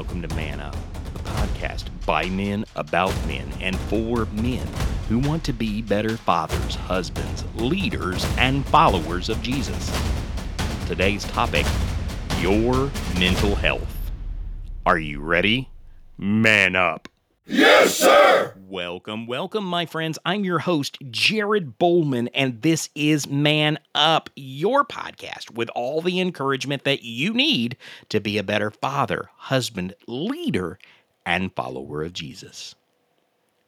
welcome to Man Up, the podcast by men, about men, and for men who want to be better fathers, husbands, leaders, and followers of Jesus. Today's topic your mental health. Are you ready? Man up. Yes, sir! Welcome, welcome, my friends. I'm your host, Jared Bollman, and this is Man Up, your podcast with all the encouragement that you need to be a better father, husband, leader, and follower of Jesus.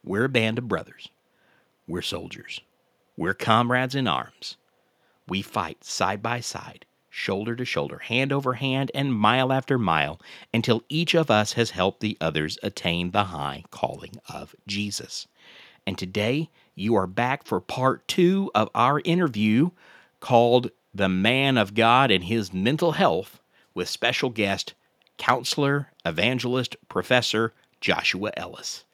We're a band of brothers. We're soldiers. We're comrades in arms. We fight side by side shoulder to shoulder, hand over hand, and mile after mile, until each of us has helped the others attain the high calling of Jesus. And today, you are back for part two of our interview called The Man of God and His Mental Health with special guest, counselor, evangelist, professor Joshuah Ellis.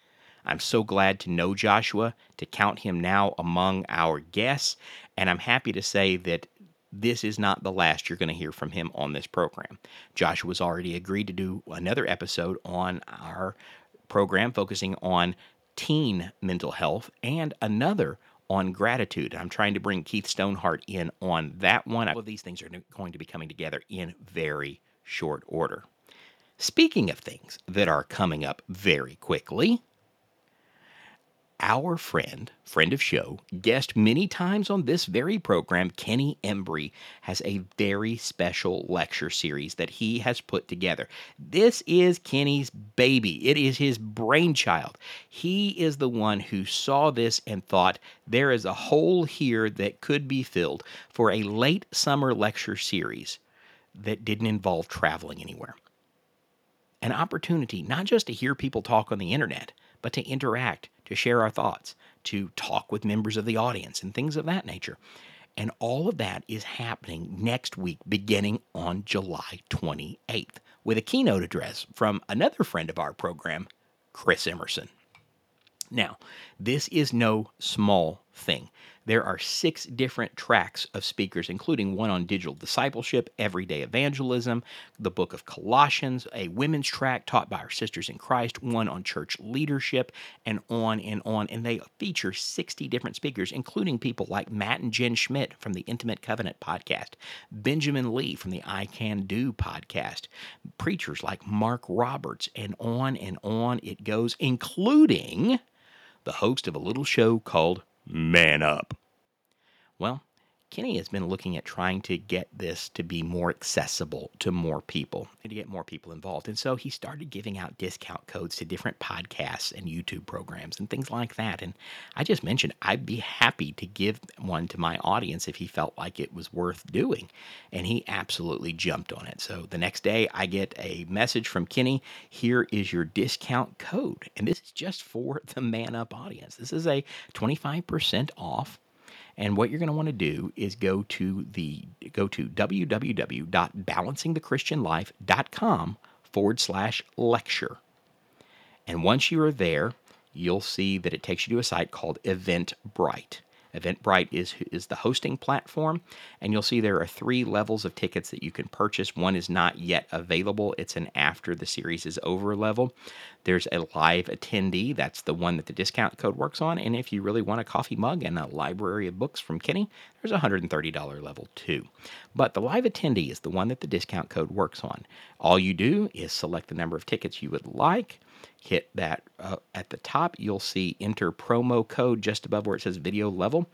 I'm so glad to know Joshuah, to count him now among our guests, and I'm happy to say that this is not the last you're going to hear from him on this program. Joshuah's already agreed to do another episode on our program focusing on teen mental health and another on gratitude. I'm trying to bring Keith Stoneheart in on that one. All of these things are going to be coming together in very short order. Speaking of things that are coming up very quickly, our friend, friend of show, guest many times on this very program, Kenny Embry, has a very special lecture series that he has put together. This is Kenny's baby, it is his brainchild. He is the one who saw this and thought there is a hole here that could be filled for a late summer lecture series that didn't involve traveling anywhere. An opportunity not just to hear people talk on the internet, but to interact to share our thoughts, to talk with members of the audience, and things of that nature. And all of that is happening next week, beginning on July 28th, with a keynote address from another friend of our program, Chris Emerson. Now, this is no small thing. There are six different tracks of speakers, including one on digital discipleship, everyday evangelism, the book of Colossians, a women's track taught by our sisters in Christ, one on church leadership, and on and on. And they feature 60 different speakers, including people like Matt and Jen Schmidt from the Intimate Covenant podcast, Benjamin Lee from the I Can Do podcast, preachers like Mark Roberts, and on and on it goes, including the host of a little show called Man Up. Well, Kenny has been looking at trying to get this to be more accessible to more people and to get more people involved. And so he started giving out discount codes to different podcasts and YouTube programs and things like that. And I just mentioned I'd be happy to give one to my audience if he felt like it was worth doing. And he absolutely jumped on it. So the next day I get a message from Kenny here is your discount code. And this is just for the Man Up audience. This is a 25% off and what you're going to want to do is go to the go to www.balancingthechristianlife.com forward slash lecture. And once you are there, you'll see that it takes you to a site called Eventbrite. Eventbrite is is the hosting platform, and you'll see there are three levels of tickets that you can purchase. One is not yet available; it's an after the series is over level. There's a live attendee, that's the one that the discount code works on. And if you really want a coffee mug and a library of books from Kenny, there's a $130 level too. But the live attendee is the one that the discount code works on. All you do is select the number of tickets you would like hit that uh, at the top, you'll see enter promo code just above where it says video level.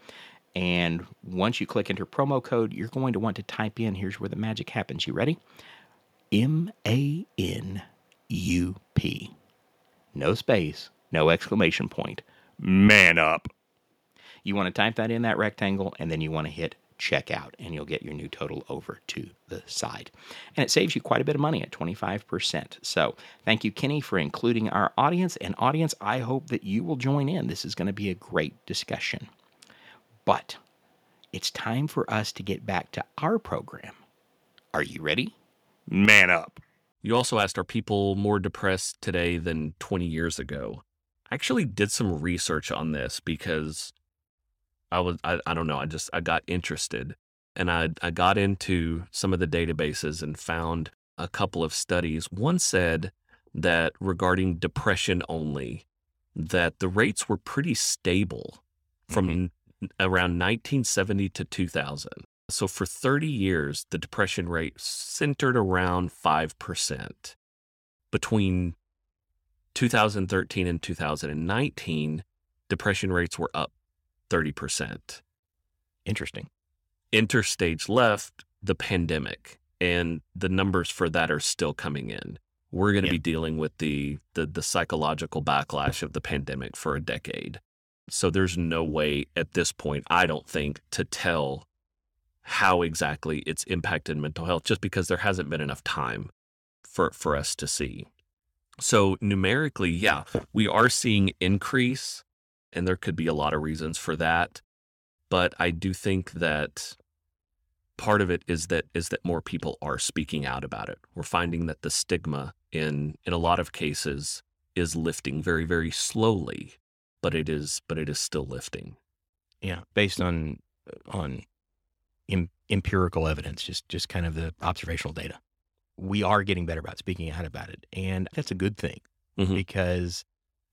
And once you click enter promo code, you're going to want to type in here's where the magic happens. You ready? M A N U P. No space, no exclamation point. Man up. You want to type that in that rectangle, and then you want to hit checkout and you'll get your new total over to the side. And it saves you quite a bit of money at 25%. So thank you, Kenny, for including our audience. And audience, I hope that you will join in. This is going to be a great discussion. But it's time for us to get back to our program. Are you ready? Man up. You also asked, are people more depressed today than 20 years ago? I actually did some research on this because I was I, I don't know, I just I got interested and I I got into some of the databases and found a couple of studies. One said that regarding depression only, that the rates were pretty stable from Mhm. around 1970 to 2000. So for 30 years, the depression rate centered around 5%. Between 2013 and 2019, depression rates were up 30%. Interesting. Interstage left the pandemic, and the numbers for that are still coming in. We're going to Yeah. be dealing with the, the the psychological backlash of the pandemic for a decade. So there's no way at this point, I don't think, to tell how exactly it's impacted mental health just because there hasn't been enough time for for us to see. So numerically, yeah, we are seeing increase and there could be a lot of reasons for that, but I do think that part of it is that is that more people are speaking out about it. We're finding that the stigma in in a lot of cases is lifting very very slowly, but it is but it is still lifting. Yeah, based on on em- empirical evidence, just just kind of the observational data. We are getting better about speaking out about it, and that's a good thing Mhm. because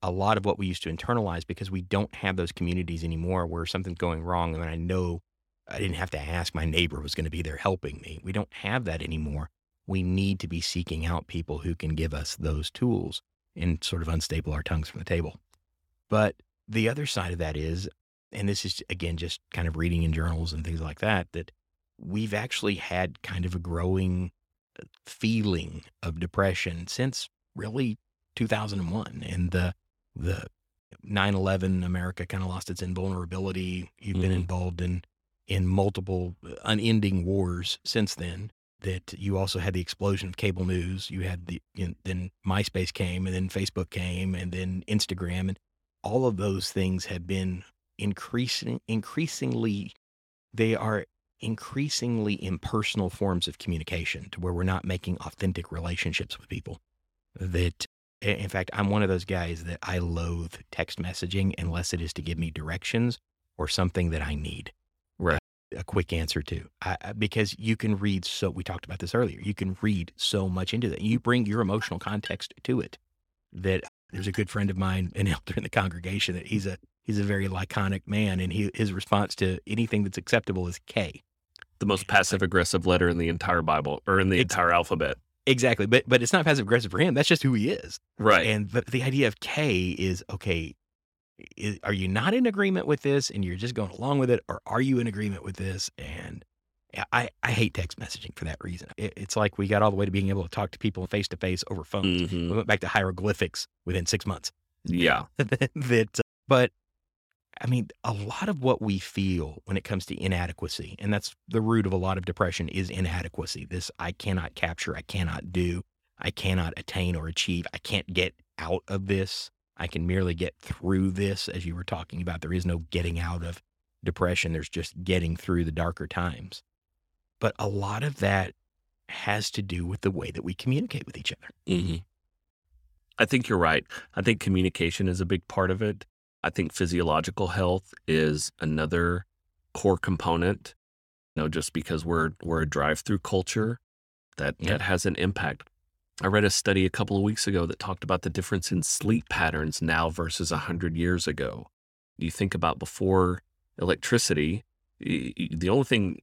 a lot of what we used to internalize because we don't have those communities anymore where something's going wrong and I know I didn't have to ask my neighbor was going to be there helping me. We don't have that anymore. We need to be seeking out people who can give us those tools and sort of unstaple our tongues from the table. But the other side of that is, and this is again just kind of reading in journals and things like that, that we've actually had kind of a growing uh, feeling of depression since really 2001 and the the 9/11 America kind of lost its invulnerability. You've been Mhm. involved in in multiple uh, unending wars since then. That you also had the explosion of cable news. You had the you know, then MySpace came, and then Facebook came, and then Instagram, and all of those things have been increasing increasingly. They are increasingly impersonal forms of communication to where we're not making authentic relationships with people. That in fact, I'm one of those guys that I loathe text messaging unless it is to give me directions or something that I need Right. a quick answer to. I, because you can read so, we talked about this earlier, you can read so much into that. You bring your emotional context to it. That there's a good friend of mine, an elder in the congregation, that he's a, he's a very laconic man. And he, his response to anything that's acceptable is K. The most passive aggressive letter in the entire Bible or in the Ex- entire alphabet. Exactly. But, but it's not passive aggressive for him. That's just who he is. Right. And but the idea of K is okay. Is, are you not in agreement with this, and you're just going along with it, or are you in agreement with this? And I I hate text messaging for that reason. It, it's like we got all the way to being able to talk to people face to face over phones. Mhm. We went back to hieroglyphics within six months. Yeah. that, but I mean, a lot of what we feel when it comes to inadequacy, and that's the root of a lot of depression, is inadequacy. This I cannot capture, I cannot do, I cannot attain or achieve, I can't get out of this. I can merely get through this, as you were talking about. There is no getting out of depression, there's just getting through the darker times. But a lot of that has to do with the way that we communicate with each other. hmm I think you're right. I think communication is a big part of it. I think physiological health is another core component. You know, just because we're we're a drive-through culture, that Yeah. that has an impact. I read a study a couple of weeks ago that talked about the difference in sleep patterns now versus 100 years ago. You think about before electricity, the only thing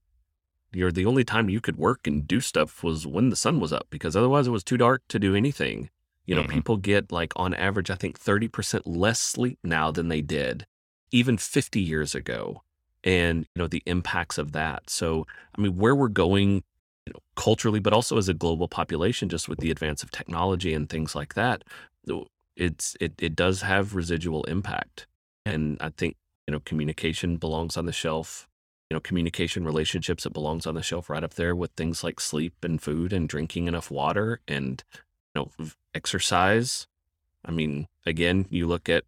you're the only time you could work and do stuff was when the sun was up because otherwise it was too dark to do anything. You know, Mhm. people get like on average, I think 30% less sleep now than they did even 50 years ago. And, you know, the impacts of that. So, I mean, where we're going you know, culturally, but also as a global population, just with the advance of technology and things like that, it's it it does have residual impact. And I think you know communication belongs on the shelf. You know, communication relationships it belongs on the shelf right up there with things like sleep and food and drinking enough water and know exercise. I mean, again, you look at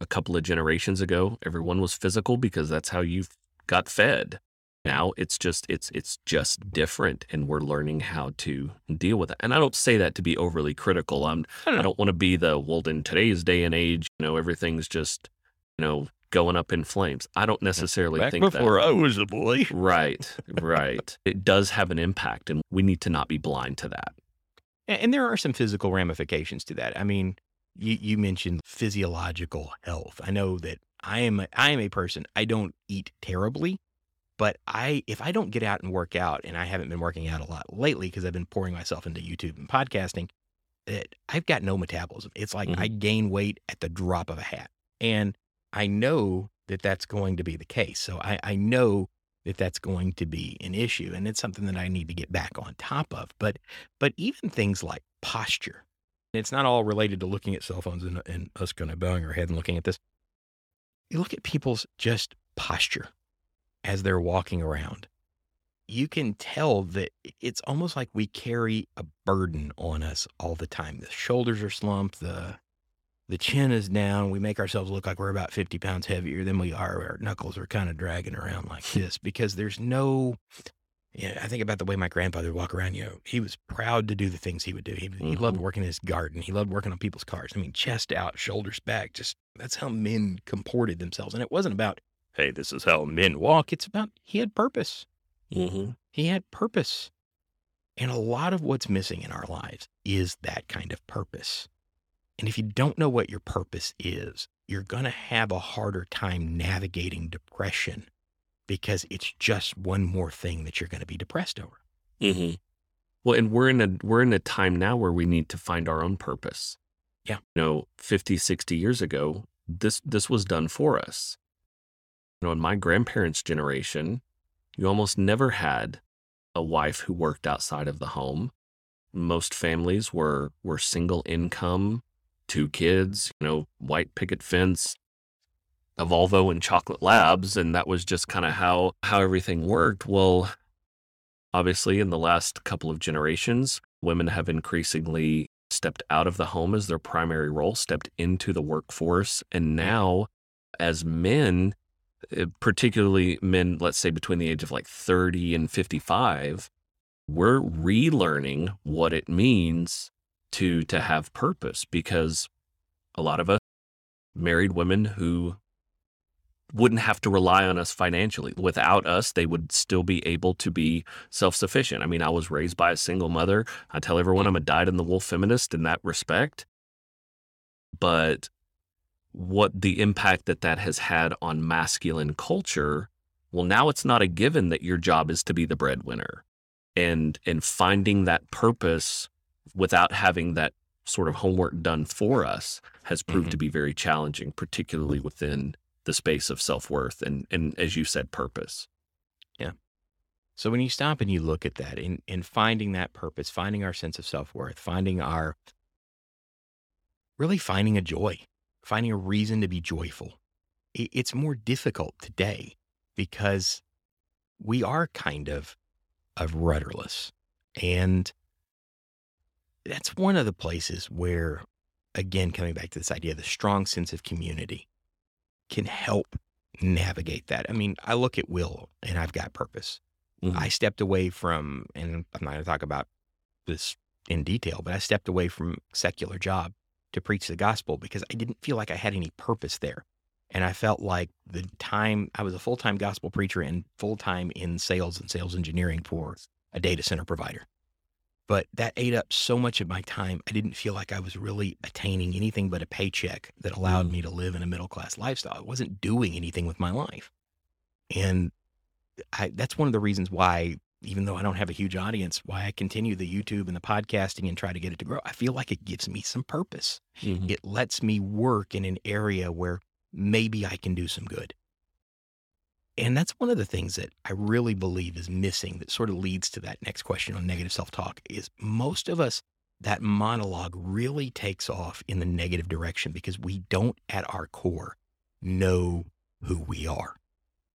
a couple of generations ago, everyone was physical because that's how you got fed. Now it's just it's it's just different and we're learning how to deal with it. And i don't say that to be overly critical. I'm i don't want to be the well in today's day and age you know everything's just you know going up in flames. I don't necessarily Back think before that I was a boy. right right. It does have an impact and we need to not be blind to that And there are some physical ramifications to that. I mean, you, you mentioned physiological health. I know that I am a, I am a person. I don't eat terribly, but I if I don't get out and work out, and I haven't been working out a lot lately because I've been pouring myself into YouTube and podcasting, that I've got no metabolism. It's like Mhm. I gain weight at the drop of a hat, and I know that that's going to be the case. So I, I know that that's going to be an issue, and it's something that I need to get back on top of. But but even things like posture, it's not all related to looking at cell phones and, and us kind of bowing our head and looking at this. You look at people's just posture as they're walking around. You can tell that it's almost like we carry a burden on us all the time. The shoulders are slumped, the the chin is down. We make ourselves look like we're about 50 pounds heavier than we are. Our knuckles are kind of dragging around like this because there's no. Yeah, I think about the way my grandfather would walk around. You know, he was proud to do the things he would do. He, he loved Mhm. working in his garden. He loved working on people's cars. I mean, chest out, shoulders back. Just that's how men comported themselves. And it wasn't about, hey, this is how men walk. It's about he had purpose. Mm-hmm. He had purpose. And a lot of what's missing in our lives is that kind of purpose. And if you don't know what your purpose is, you're going to have a harder time navigating depression because it's just one more thing that you're going to be depressed over. Mm-hmm. Well, and we're in a we're in a time now where we need to find our own purpose. Yeah. You know, 50, 60 years ago, this this was done for us. You know, in my grandparents' generation, you almost never had a wife who worked outside of the home. Most families were were single income, two kids, you know, white picket fence, a Volvo and chocolate labs, and that was just kind of how how everything worked. Well, obviously in the last couple of generations, women have increasingly stepped out of the home as their primary role, stepped into the workforce, and now as men, uh, particularly men, let's say between the age of like 30 and 55, we're relearning what it means to to have purpose because a lot of us married women who wouldn't have to rely on us financially. Without us, they would still be able to be self-sufficient. I mean, I was raised by a single mother. I tell everyone I'm a dyed in the wool feminist in that respect. But what the impact that that has had on masculine culture, well now it's not a given that your job is to be the breadwinner. And and finding that purpose without having that sort of homework done for us has proved Mhm. to be very challenging, particularly within the space of self worth and, and, as you said, purpose. Yeah. So when you stop and you look at that and, and finding that purpose, finding our sense of self worth, finding our really finding a joy, finding a reason to be joyful, i- it's more difficult today because we are kind of of rudderless. And that's one of the places where, again, coming back to this idea, the strong sense of community can help navigate that. I mean, I look at Will and I've got purpose. Mhm. I stepped away from, and I'm not going to talk about this in detail, but I stepped away from secular job to preach the gospel because I didn't feel like I had any purpose there. And I felt like the time I was a full time gospel preacher and full time in sales and sales engineering for a data center provider. But that ate up so much of my time. I didn't feel like I was really attaining anything but a paycheck that allowed me to live in a middle class lifestyle. I wasn't doing anything with my life. And I, that's one of the reasons why, even though I don't have a huge audience, why I continue the YouTube and the podcasting and try to get it to grow. I feel like it gives me some purpose. Mhm. It lets me work in an area where maybe I can do some good. And that's one of the things that I really believe is missing that sort of leads to that next question on negative self talk is most of us, that monologue really takes off in the negative direction because we don't at our core know who we are.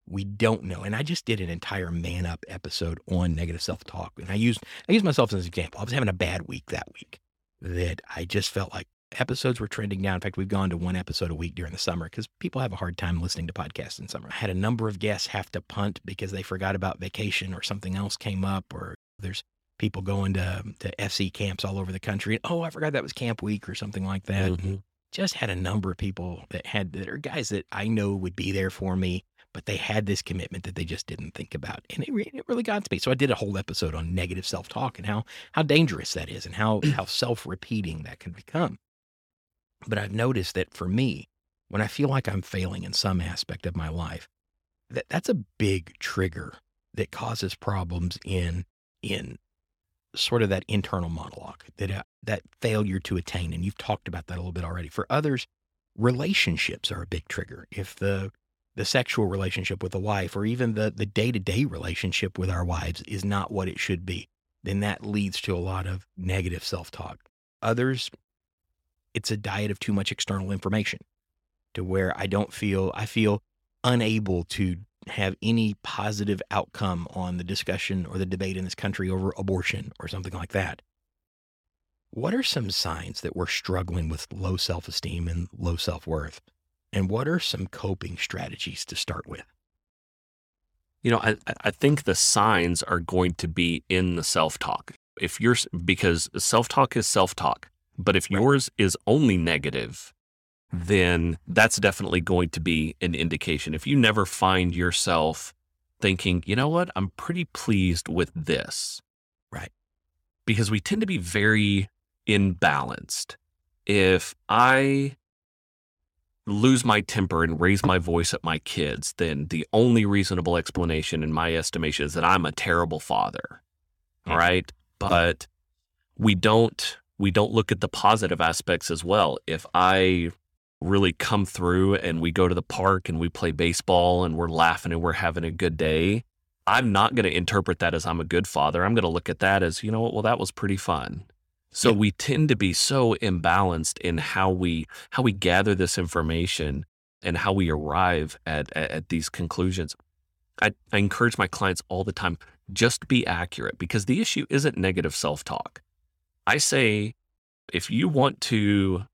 We don't know. And I just did an entire man up episode on negative self talk. And I used I used myself as an example. I was having a bad week that week that I just felt like episodes were trending down. In fact, we've gone to one episode a week during the summer because people have a hard time listening to podcasts in summer. I had a number of guests have to punt because they forgot about vacation or something else came up, or there's people going to, to FC camps all over the country. Oh, I forgot that was camp week or something like that. Mhm. Just had a number of people that had that are guys that I know would be there for me, but they had this commitment that they just didn't think about. And it, it really got to me. So I did a whole episode on negative self talk and how, how dangerous that is and how, how self repeating that can become. But I've noticed that for me, when I feel like I'm failing in some aspect of my life, that, that's a big trigger that causes problems in in sort of that internal monologue that uh, that failure to attain and you've talked about that a little bit already. For others relationships are a big trigger. If the the sexual relationship with the wife or even the the day-to-day relationship with our wives is not what it should be then that leads to a lot of negative self-talk. Others it's a diet of too much external information to where I don't feel I feel unable to have any positive outcome on the discussion or the debate in this country over abortion or something like that. What are some signs that we're struggling with low self esteem and low self worth? And what are some coping strategies to start with? You know, I, I think the signs are going to be in the self talk. If you're, because self talk is self talk, but if right. yours is only negative, then that's definitely going to be an indication. If you never find yourself thinking, you know what, I'm pretty pleased with this. Right. Because we tend to be very imbalanced. If I lose my temper and raise my voice at my kids, then the only reasonable explanation in my estimation is that I'm a terrible father. Mm-hmm. Right. But we don't we don't look at the positive aspects as well. If I really come through and we go to the park and we play baseball and we're laughing and we're having a good day, I'm not going to interpret that as I'm a good father. I'm going to look at that as, you know what, well, that was pretty fun. So yeah. we tend to be so imbalanced in how we how we gather this information and how we arrive at at, at these conclusions. I, I encourage my clients all the time just be accurate because the issue isn't negative self talk. I say if you want to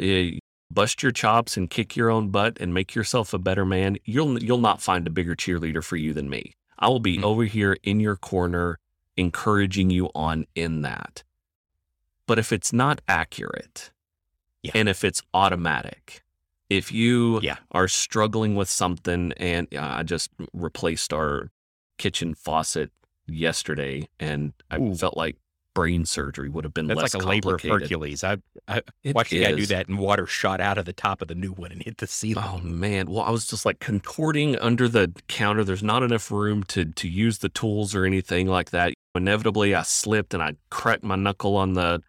uh, bust your chops and kick your own butt and make yourself a better man, you'll you'll not find a bigger cheerleader for you than me. I will be mm-hmm. over here in your corner encouraging you on in that. But if it's not accurate yeah. and if it's automatic, if you yeah. are struggling with something and uh, I just replaced our kitchen faucet yesterday and I Ooh. felt like brain surgery would have been That's less like a labor of Hercules. I, I watched the guy do that, and water shot out of the top of the new one and hit the ceiling. Oh man! Well, I was just like contorting under the counter. There's not enough room to to use the tools or anything like that. Inevitably, I slipped and I cracked my knuckle on the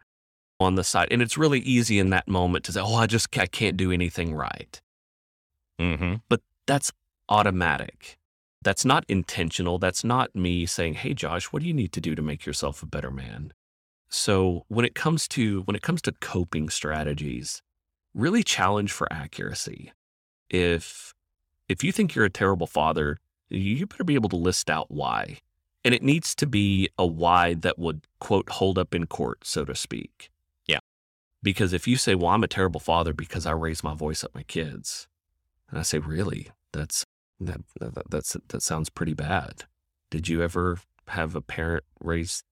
on the side. And it's really easy in that moment to say, "Oh, I just I can't do anything right." Mm-hmm. But that's automatic. That's not intentional. That's not me saying, "Hey, Josh, what do you need to do to make yourself a better man?" So when it comes to when it comes to coping strategies, really challenge for accuracy. If if you think you're a terrible father, you better be able to list out why. And it needs to be a why that would quote hold up in court, so to speak. Yeah. Because if you say, "Well, I'm a terrible father because I raise my voice at my kids," and I say, "Really? That's that, that that's that sounds pretty bad. Did you ever have a parent raise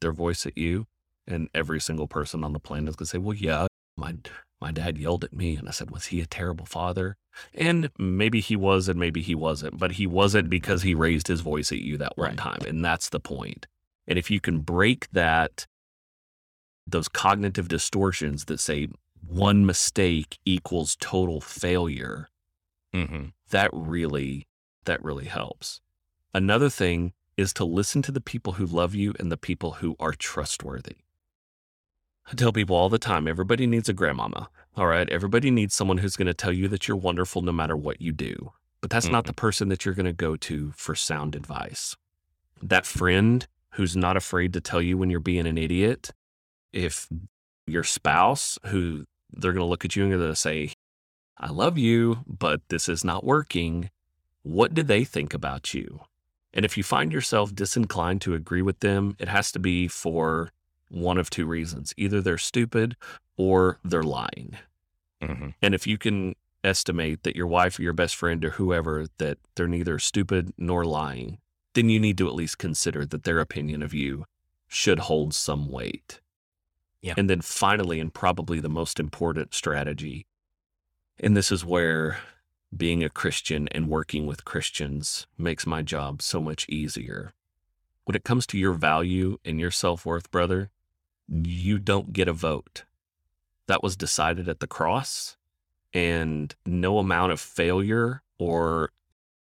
their voice at you, and every single person on the planet is going to say, "Well, yeah, my my dad yelled at me," and I said, "Was he a terrible father?" And maybe he was, and maybe he wasn't, but he wasn't because he raised his voice at you that one right. time, and that's the point. And if you can break that, those cognitive distortions that say one mistake equals total failure, mm-hmm. that really that really helps. Another thing is to listen to the people who love you and the people who are trustworthy. I tell people all the time everybody needs a grandmama. All right. Everybody needs someone who's going to tell you that you're wonderful no matter what you do. But that's mm-hmm. not the person that you're going to go to for sound advice. That friend who's not afraid to tell you when you're being an idiot, if your spouse who they're going to look at you and they're going to say, I love you, but this is not working. What do they think about you? And if you find yourself disinclined to agree with them, it has to be for one of two reasons either they're stupid or they're lying. Mm-hmm. And if you can estimate that your wife or your best friend or whoever that they're neither stupid nor lying, then you need to at least consider that their opinion of you should hold some weight. Yeah. And then finally, and probably the most important strategy, and this is where being a Christian and working with Christians makes my job so much easier. When it comes to your value and your self worth, brother, you don't get a vote. That was decided at the cross, and no amount of failure or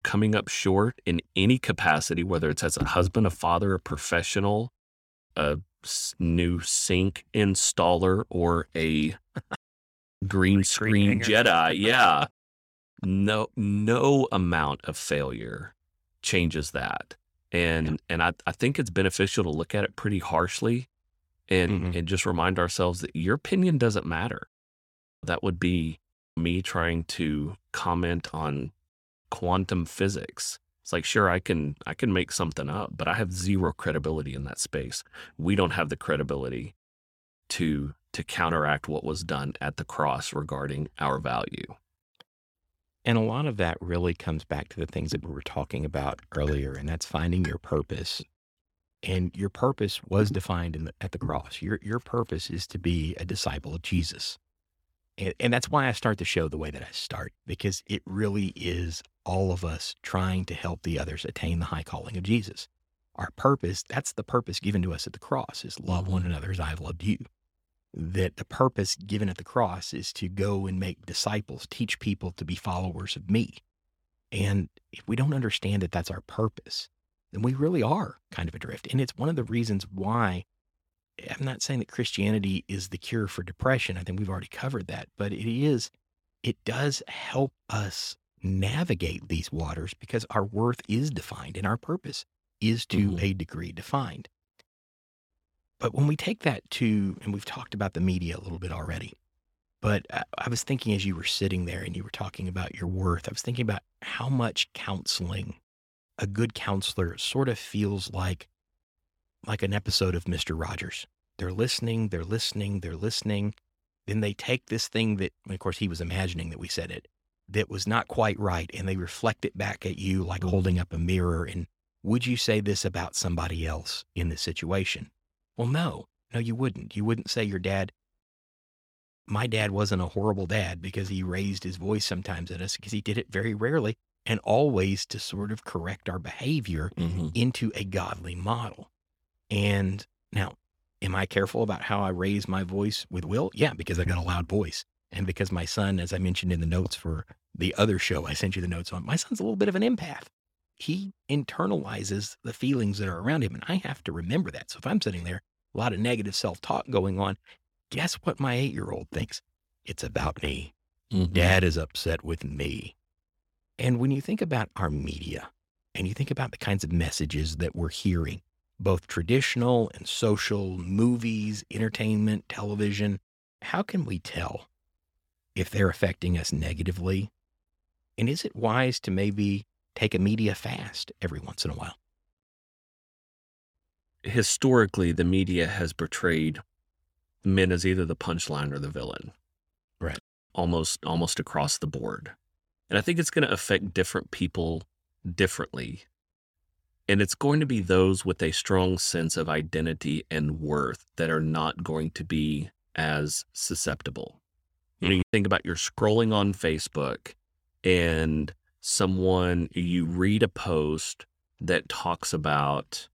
coming up short in any capacity, whether it's as a husband, a father, a professional, a new sink installer, or a green screen Jedi. Yeah. No, no amount of failure changes that. And yeah. and I, I think it's beneficial to look at it pretty harshly and mm-hmm. and just remind ourselves that your opinion doesn't matter. That would be me trying to comment on quantum physics. It's like sure I can I can make something up, but I have zero credibility in that space. We don't have the credibility to to counteract what was done at the cross regarding our value. And a lot of that really comes back to the things that we were talking about earlier, and that's finding your purpose. And your purpose was mm-hmm. defined in the, at the cross. Your your purpose is to be a disciple of Jesus. And, and that's why I start the show the way that I start, because it really is all of us trying to help the others attain the high calling of Jesus. Our purpose, that's the purpose given to us at the cross, is love one another as I've loved you that the purpose given at the cross is to go and make disciples, teach people to be followers of me. And if we don't understand that that's our purpose, then we really are kind of adrift. And it's one of the reasons why I'm not saying that Christianity is the cure for depression. I think we've already covered that, but it is, it does help us navigate these waters because our worth is defined and our purpose is to mm-hmm. a degree defined. But when we take that to, and we've talked about the media a little bit already, but I, I was thinking as you were sitting there and you were talking about your worth, I was thinking about how much counseling a good counselor sort of feels like like an episode of Mr. Rogers. They're listening, they're listening, they're listening. Then they take this thing that, of course, he was imagining that we said it, that was not quite right, and they reflect it back at you like holding up a mirror. And would you say this about somebody else in this situation? Well, no, no, you wouldn't. You wouldn't say your dad, my dad wasn't a horrible dad because he raised his voice sometimes at us because he did it very rarely and always to sort of correct our behavior mm-hmm. into a godly model. And now, am I careful about how I raise my voice with Will? Yeah, because I got a loud voice. And because my son, as I mentioned in the notes for the other show I sent you the notes on, my son's a little bit of an empath he internalizes the feelings that are around him. And I have to remember that. So if I'm sitting there, a lot of negative self talk going on, guess what my eight year old thinks? It's about me. Mm-hmm. Dad is upset with me. And when you think about our media and you think about the kinds of messages that we're hearing, both traditional and social, movies, entertainment, television, how can we tell if they're affecting us negatively? And is it wise to maybe take a media fast every once in a while. Historically, the media has portrayed men as either the punchline or the villain. Right. Almost almost across the board. And I think it's going to affect different people differently. And it's going to be those with a strong sense of identity and worth that are not going to be as susceptible. You know, hmm. you think about your scrolling on Facebook and someone, you read a post that talks about,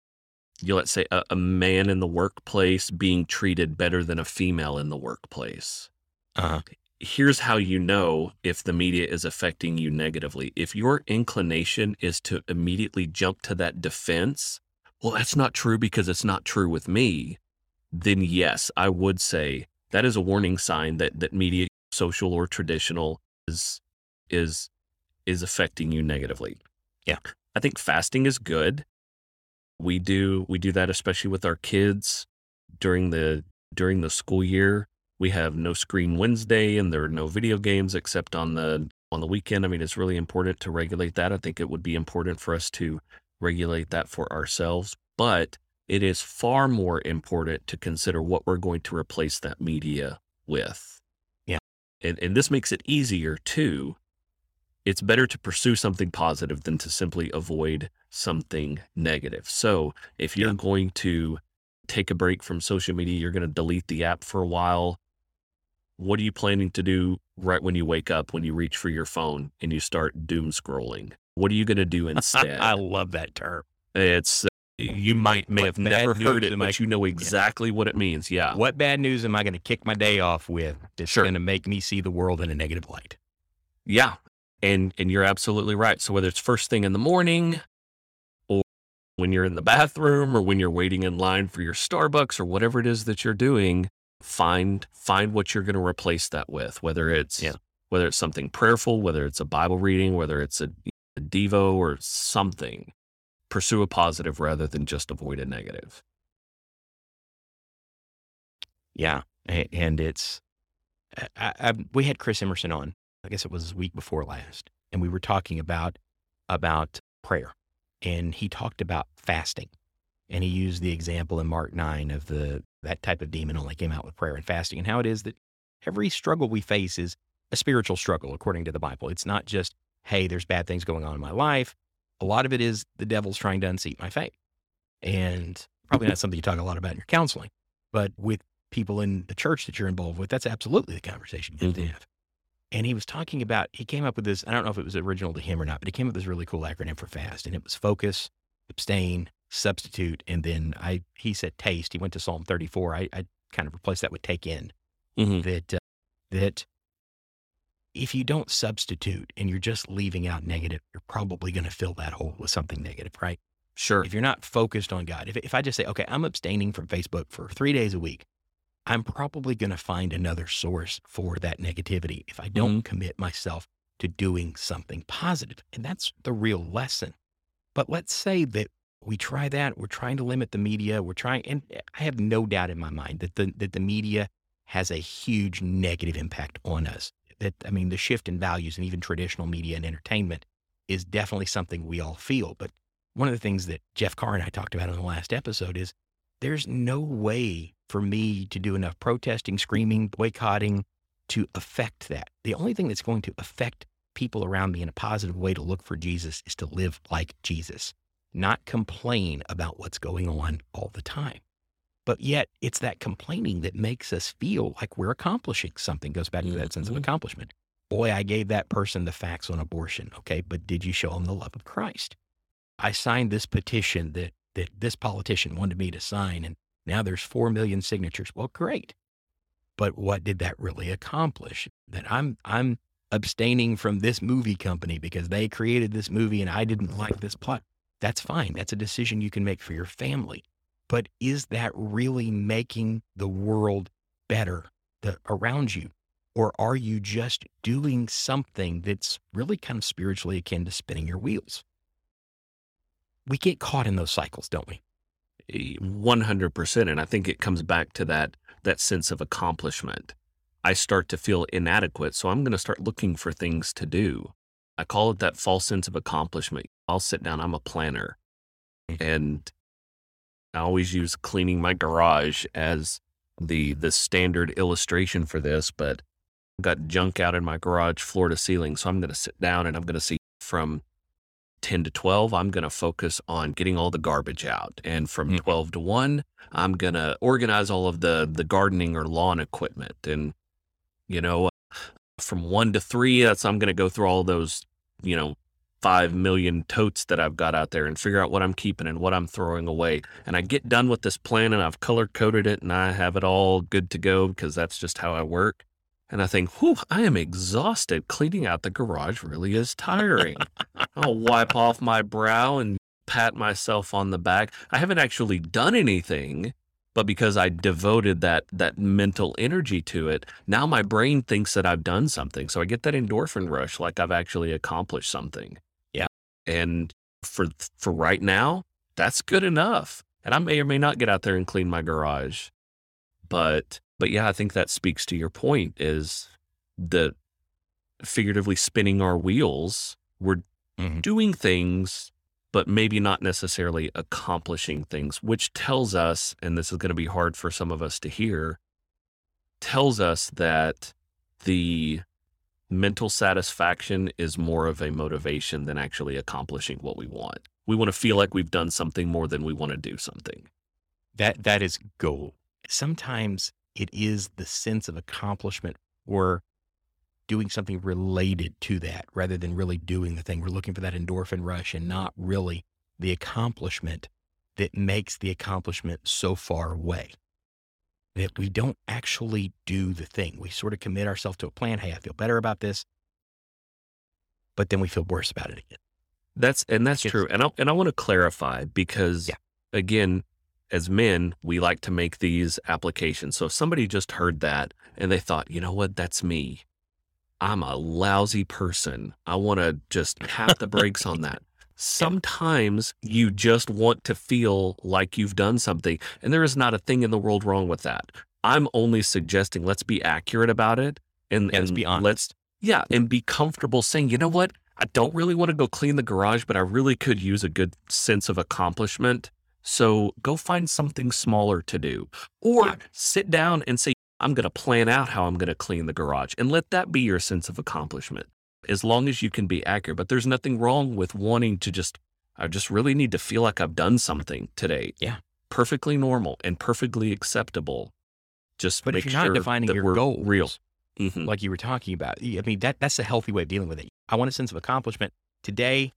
you let's say, a, a man in the workplace being treated better than a female in the workplace. Uh-huh. Here's how you know if the media is affecting you negatively. If your inclination is to immediately jump to that defense, well, that's not true because it's not true with me, then yes, I would say that is a warning sign that that media, social or traditional, is is is affecting you negatively. Yeah. I think fasting is good. We do we do that especially with our kids during the during the school year. We have no screen Wednesday and there are no video games except on the on the weekend. I mean, it's really important to regulate that. I think it would be important for us to regulate that for ourselves, but it is far more important to consider what we're going to replace that media with. Yeah. And and this makes it easier too it's better to pursue something positive than to simply avoid something negative. So if you're yeah. going to take a break from social media, you're going to delete the app for a while. what are you planning to do right when you wake up, when you reach for your phone and you start doom scrolling? What are you going to do instead? I love that term. It's, you might may What have never heard it, am I- but you know exactly what it means. Yeah. What bad news am I going to kick my day off with that's Sure. going to make me see the world in a negative light? Yeah. And and you're absolutely right. So whether it's first thing in the morning or when you're in the bathroom or when you're waiting in line for your Starbucks or whatever it is that you're doing, find find what you're going to replace that with, whether it's Yeah. whether it's something prayerful, whether it's a Bible reading, whether it's a, a devo or something. Pursue a positive rather than just avoid a negative. Yeah, and it's I, I, we had Chris Emerson on. I guess it was week before last, and we were talking about about prayer, and he talked about fasting, and he used the example in Mark nine of the that type of demon only came out with prayer and fasting, and how it is that every struggle we face is a spiritual struggle according to the Bible. It's not just hey, there's bad things going on in my life. A lot of it is the devil's trying to unseat my faith, and probably not something you talk a lot about in your counseling, but with people in the church that you're involved with, that's absolutely the conversation you have to Mhm. have. And he was talking about, he came up with this, I don't know if it was original to him or not, but he came up with this really cool acronym for FAST. And it was focus, abstain, substitute, and then I, he said taste. He went to Psalm 34. I, I kind of replaced that with take in. Mhm. That, uh, that if you don't substitute and you're just leaving out negative, you're probably going to fill that hole with something negative, right? Sure. if you're not focused on God, if, if I just say, okay, I'm abstaining from Facebook for three days a week, I'm probably going to find another source for that negativity if I don't mm-hmm. commit myself to doing something positive. And that's the real lesson. But let's say that we try that. We're trying to limit the media. We're trying, and I have no doubt in my mind that the, that the media has a huge negative impact on us. That, I mean, the shift in values and even traditional media and entertainment is definitely something we all feel. But one of the things that Jeff Carr and I talked about in the last episode is there's no way for me to do enough protesting, screaming, boycotting to affect that. The only thing that's going to affect people around me in a positive way to look for Jesus is to live like Jesus, not complain about what's going on all the time. But yet, it's that complaining that makes us feel like we're accomplishing something. Goes back to that sense of Mhm. accomplishment. Boy, I gave that person the facts on abortion. Okay, but did you show them the love of Christ? I signed this petition that that this politician wanted me to sign, and now there's four million signatures. Well, great, but what did that really accomplish? That I'm I'm abstaining from this movie company because they created this movie and I didn't like this plot. That's fine. That's a decision you can make for your family. But is that really making the world better the, around you? Or are you just doing something that's really kind of spiritually akin to spinning your wheels? We get caught in those cycles, don't we? One hundred percent, and I think it comes back to that that sense of accomplishment. I start to feel inadequate, so I'm going to start looking for things to do. I call it that false sense of accomplishment. I'll sit down. I'm a planner, mm-hmm. and I always use cleaning my garage as the the standard illustration for this. But I've got junk out in my garage, floor to ceiling, so I'm going to sit down and I'm going to see from 10 to 12, I'm going to focus on getting all the garbage out. And from Mhm. 12 to 1, I'm going to organize all of the the gardening or lawn equipment. And you know, from 1 to 3, that's I'm going to go through all those, you know, 5 million totes that I've got out there and figure out what I'm keeping and what I'm throwing away. And I get done with this plan and I've color coded it and I have it all good to go because that's just how I work. And I think, whew, I am exhausted. Cleaning out the garage really is tiring. I'll wipe off my brow and pat myself on the back. I haven't actually done anything, but because I devoted that that mental energy to it, now my brain thinks that I've done something. So I get that endorphin rush like I've actually accomplished something. Yeah. And for for right now, that's good enough. And I may or may not get out there and clean my garage. But but yeah, I think that speaks to your point is that figuratively spinning our wheels. We're Mhm. doing things, but maybe not necessarily accomplishing things, which tells us, and this is going to be hard for some of us to hear, tells us that the mental satisfaction is more of a motivation than actually accomplishing what we want. We want to feel like we've done something more than we want to do something. That that is goal. Sometimes it is the sense of accomplishment or doing something related to that rather than really doing the thing. We're looking for that endorphin rush and not really the accomplishment that makes the accomplishment so far away that we don't actually do the thing. We sort of commit ourselves to a plan. Hey, I feel better about this. But then we feel worse about it again. That's and that's Yes. true. And I and I want to clarify because Yeah. again, as men, we like to make these applications. So if somebody just heard that and they thought, you know what, that's me. I'm a lousy person. I want to just tap the brakes on that. Sometimes you just want to feel like you've done something, and there is not a thing in the world wrong with that. I'm only suggesting let's be accurate about it and, Yeah, let's and be honest. let's yeah, and be comfortable saying, you know what? I don't really want to go clean the garage, but I really could use a good sense of accomplishment. So go find something smaller to do. Or Yeah. sit down and say, I'm going to plan out how I'm going to clean the garage and let that be your sense of accomplishment as long as you can be accurate. But there's nothing wrong with wanting to just, I just really need to feel like I've done something today. Yeah. Perfectly normal and perfectly acceptable. Just But make if you're not sure defining that your goals, real. Mhm. like you were talking about, I mean, that that's a healthy way of dealing with it. I want a sense of accomplishment. Today,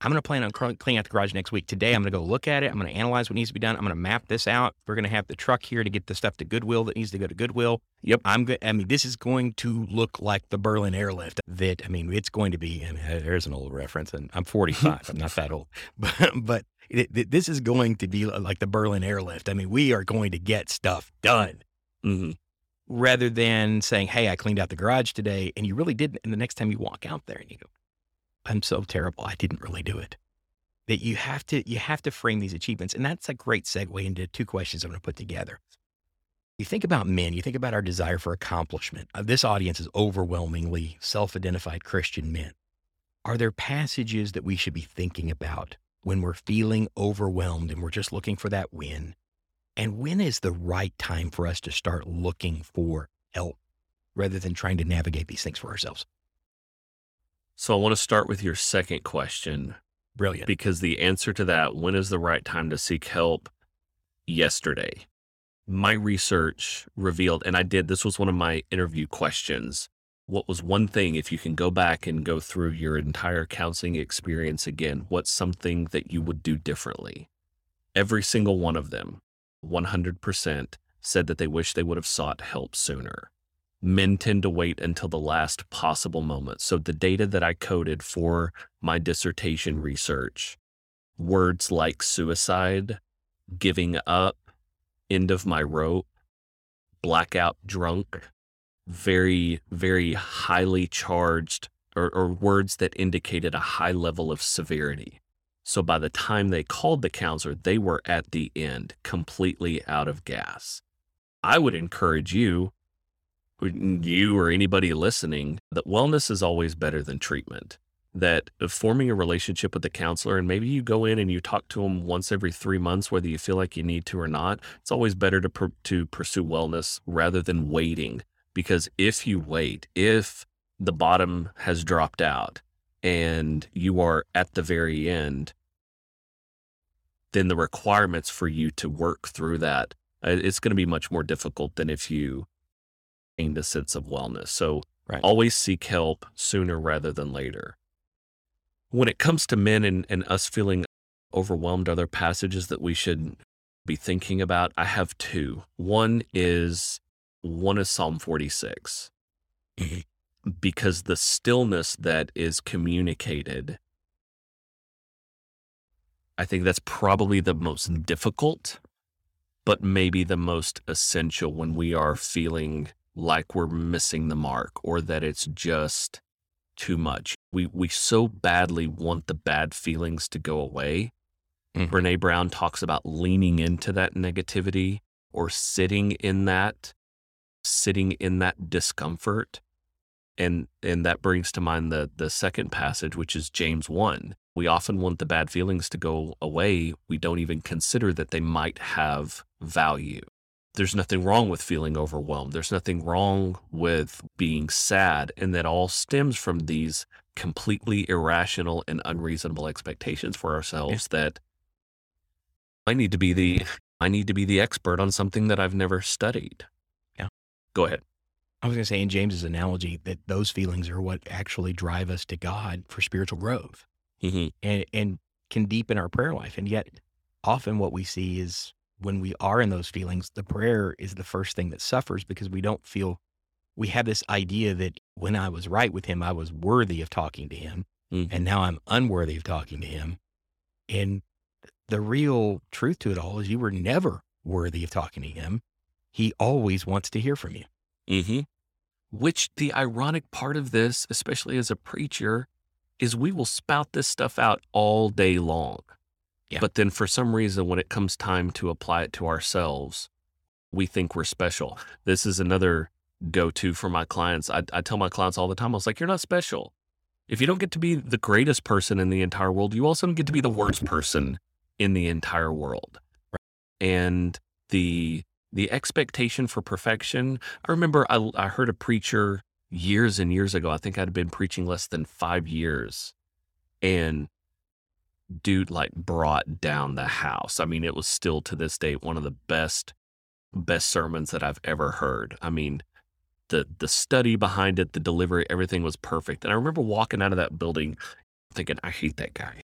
I'm going to plan on cleaning out the garage next week. Today, I'm going to go look at it. I'm going to analyze what needs to be done. I'm going to map this out. We're going to have the truck here to get the stuff to Goodwill that needs to go to Goodwill. Yep. I'm good. I mean, this is going to look like the Berlin airlift. That I mean, it's going to be. And uh, there's an old reference, and I'm 45. I'm not that old, but but it, this is going to be like the Berlin airlift. I mean, we are going to get stuff done Mhm. rather than saying, "Hey, I cleaned out the garage today," and you really didn't. And the next time you walk out there and you go, "I'm so terrible. I didn't really do it." That you have to you have to frame these achievements, and that's a great segue into two questions I'm going to put together. You think about men. You think about our desire for accomplishment. Uh, this audience is overwhelmingly self-identified Christian men. Are there passages that we should be thinking about when we're feeling overwhelmed and we're just looking for that win? And when is the right time for us to start looking for help rather than trying to navigate these things for ourselves? So I want to start with your second question Brilliant. because the answer to that, when is the right time to seek help? Yesterday. My research revealed, and I did, this was one of my interview questions. What was one thing, if you can go back and go through your entire counseling experience again, what's something that you would do differently? Every single one of them, 100%, said that they wish they would have sought help sooner men tend to wait until the last possible moment. So the data that I coded for my dissertation research, words like suicide, giving up, end of my rope, blackout drunk, very, very highly charged or, or words that indicated a high level of severity. So by the time they called the counselor, they were at the end, completely out of gas. I would encourage you you or anybody listening that wellness is always better than treatment. That forming a relationship with the counselor, and maybe you go in and you talk to them once every three months, whether you feel like you need to or not. It's always better to to pursue wellness rather than waiting, because if you wait, if the bottom has dropped out and you are at the very end, then the requirements for you to work through that uh, it's going to be much more difficult than if you gained a sense of wellness. So Right. always seek help sooner rather than later. When it comes to men and, and us feeling overwhelmed, are there passages that we should be thinking about? I have two. One is one is Psalm 46. Mhm. Because the stillness that is communicated, I think that's probably the most difficult, but maybe the most essential when we are feeling like we're missing the mark or that it's just too much. We we so badly want the bad feelings to go away. Mhm. Brene Brown talks about leaning into that negativity or sitting in that sitting in that discomfort. And and that brings to mind the the second passage which is James 1. We often want the bad feelings to go away. We don't even consider that they might have value there's nothing wrong with feeling overwhelmed. There's nothing wrong with being sad. And that all stems from these completely irrational and unreasonable expectations for ourselves that I need to be the I need to be the expert on something that I've never studied. Yeah. Go ahead. I was going to say in James's analogy that those feelings are what actually drive us to God for spiritual growth hmm and, and can deepen our prayer life. And yet, often what we see is when we are in those feelings, the prayer is the first thing that suffers because we don't feel we have this idea that when I was right with him, I was worthy of talking to him. Mhm. And now I'm unworthy of talking to him. And the real truth to it all is you were never worthy of talking to him. He always wants to hear from you. hmm Which the ironic part of this, especially as a preacher, is we will spout this stuff out all day long. Yeah. But then for some reason, when it comes time to apply it to ourselves, we think we're special. This is another go to for my clients. I, I tell my clients all the time, I was like, you're not special. If you don't get to be the greatest person in the entire world, you also don't get to be the worst person in the entire world. Right. And the the expectation for perfection. I remember I, I heard a preacher years and years ago. I think I'd been preaching less than five years, and dude like brought down the house. I mean, it was still to this day one of the best best sermons that I've ever heard. I mean, the the study behind it, the delivery, everything was perfect. And I remember walking out of that building thinking, I hate that guy.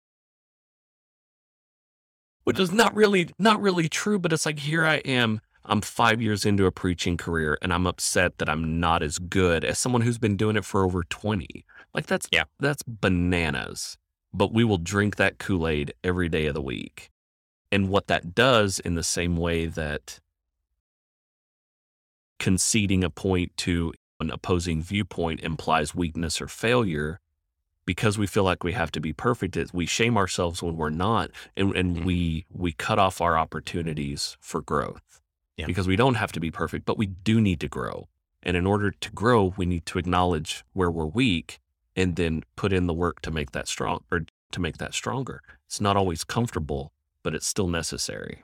Which is not really not really true, but it's like here I am. I'm five years into a preaching career and I'm upset that I'm not as good as someone who's been doing it for over 20. Like that's Yeah. that's bananas. But we will drink that Kool-Aid every day of the week. And what that does in the same way that conceding a point to an opposing viewpoint implies weakness or failure because we feel like we have to be perfect we shame ourselves when we're not and, and Mhm. we we cut off our opportunities for growth Yeah. because we don't have to be perfect but we do need to grow and in order to grow we need to acknowledge where we're weak and then put in the work to make that strong or to make that stronger it's not always comfortable but it's still necessary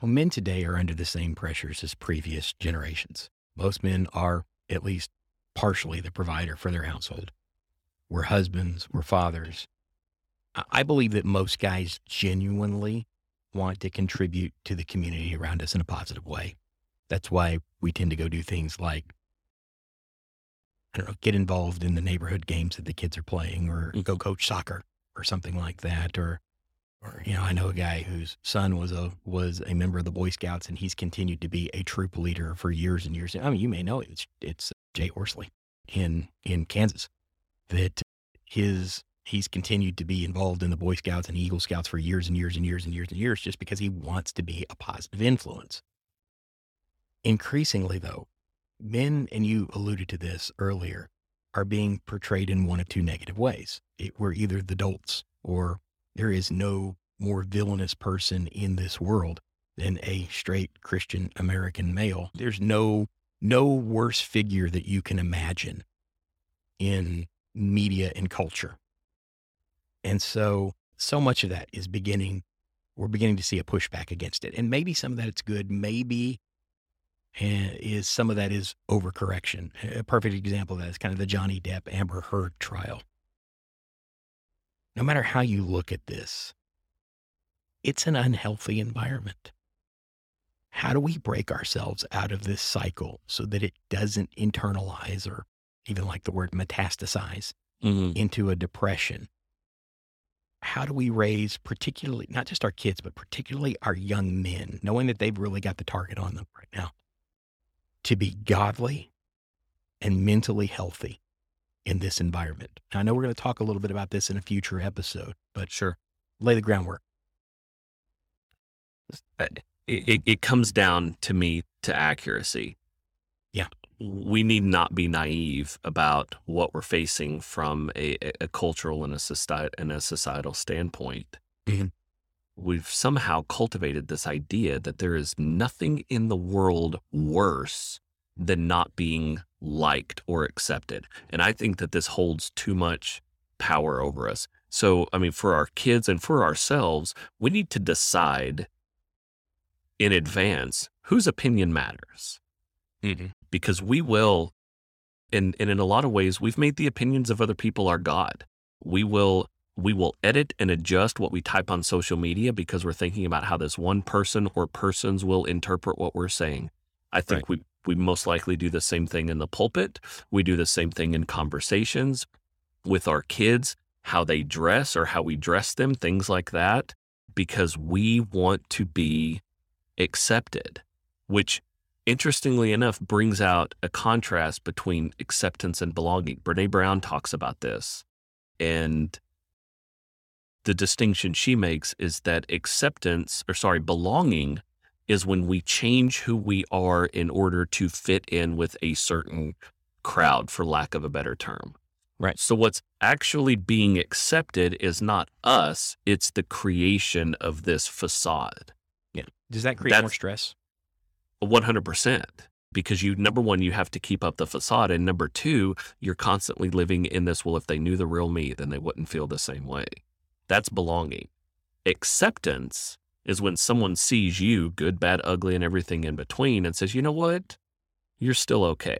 Well, men today are under the same pressures as previous generations. Most men are at least partially the provider for their household. We're husbands, we're fathers. I believe that most guys genuinely want to contribute to the community around us in a positive way. That's why we tend to go do things like, I don't know, get involved in the neighborhood games that the kids are playing or mm. go coach soccer or something like that. Or, or, you know, I know a guy whose son was a, was a member of the Boy Scouts and he's continued to be a troop leader for years and years. I mean, you may know it. It's, it's Jay Horsley in, in Kansas that his, he's continued to be involved in the Boy Scouts and Eagle Scouts for years and years and years and years and years just because he wants to be a positive influence. Increasingly, though, men, and you alluded to this earlier, are being portrayed in one of two negative ways. It, we're either the dolts or there is no more villainous person in this world than a straight Christian American male. There's no no worse figure that you can imagine in media and culture. And so so much of that is beginning we're beginning to see a pushback against it. And maybe some of that it's good, maybe eh, is some of that is overcorrection. A perfect example of that is kind of the Johnny Depp Amber Heard trial. No matter how you look at this, it's an unhealthy environment. How do we break ourselves out of this cycle so that it doesn't internalize or even like the word metastasize Mhm. into a depression? How do we raise, particularly not just our kids, but particularly our young men, knowing that they've really got the target on them right now, to be godly and mentally healthy in this environment? Now, I know we're going to talk a little bit about this in a future episode, but sure lay the groundwork. it, it, it comes down to me to accuracy. Yeah. We need not be naive about what we're facing from a, a- cultural and a, society, and a societal standpoint. Mhm. We've somehow cultivated this idea that there is nothing in the world worse than not being liked or accepted. And I think that this holds too much power over us. So, I mean, for our kids and for ourselves, we need to decide in advance whose opinion matters mm-hmm. because we will and, and in a lot of ways we've made the opinions of other people our god we will we will edit and adjust what we type on social media because we're thinking about how this one person or persons will interpret what we're saying i think we We most likely do the same thing in the pulpit. We do the same thing in conversations with our kids, how they dress or how we dress them, things like that, because we want to be accepted, which interestingly enough brings out a contrast between acceptance and belonging. Brene Brown talks about this. And the distinction she makes is that acceptance, or sorry, belonging is when we change who we are in order to fit in with a certain crowd, for lack of a better term. Right. So, what's actually being accepted is not us, it's the creation of this facade. Yeah. Does that create more stress? 100%. Because you, number one, you have to keep up the facade. And number two, you're constantly living in this. Well, if they knew the real me, then they wouldn't feel the same way. That's belonging. Acceptance is when someone sees you, good, bad, ugly, and everything in between, and says, you know what? You're still okay.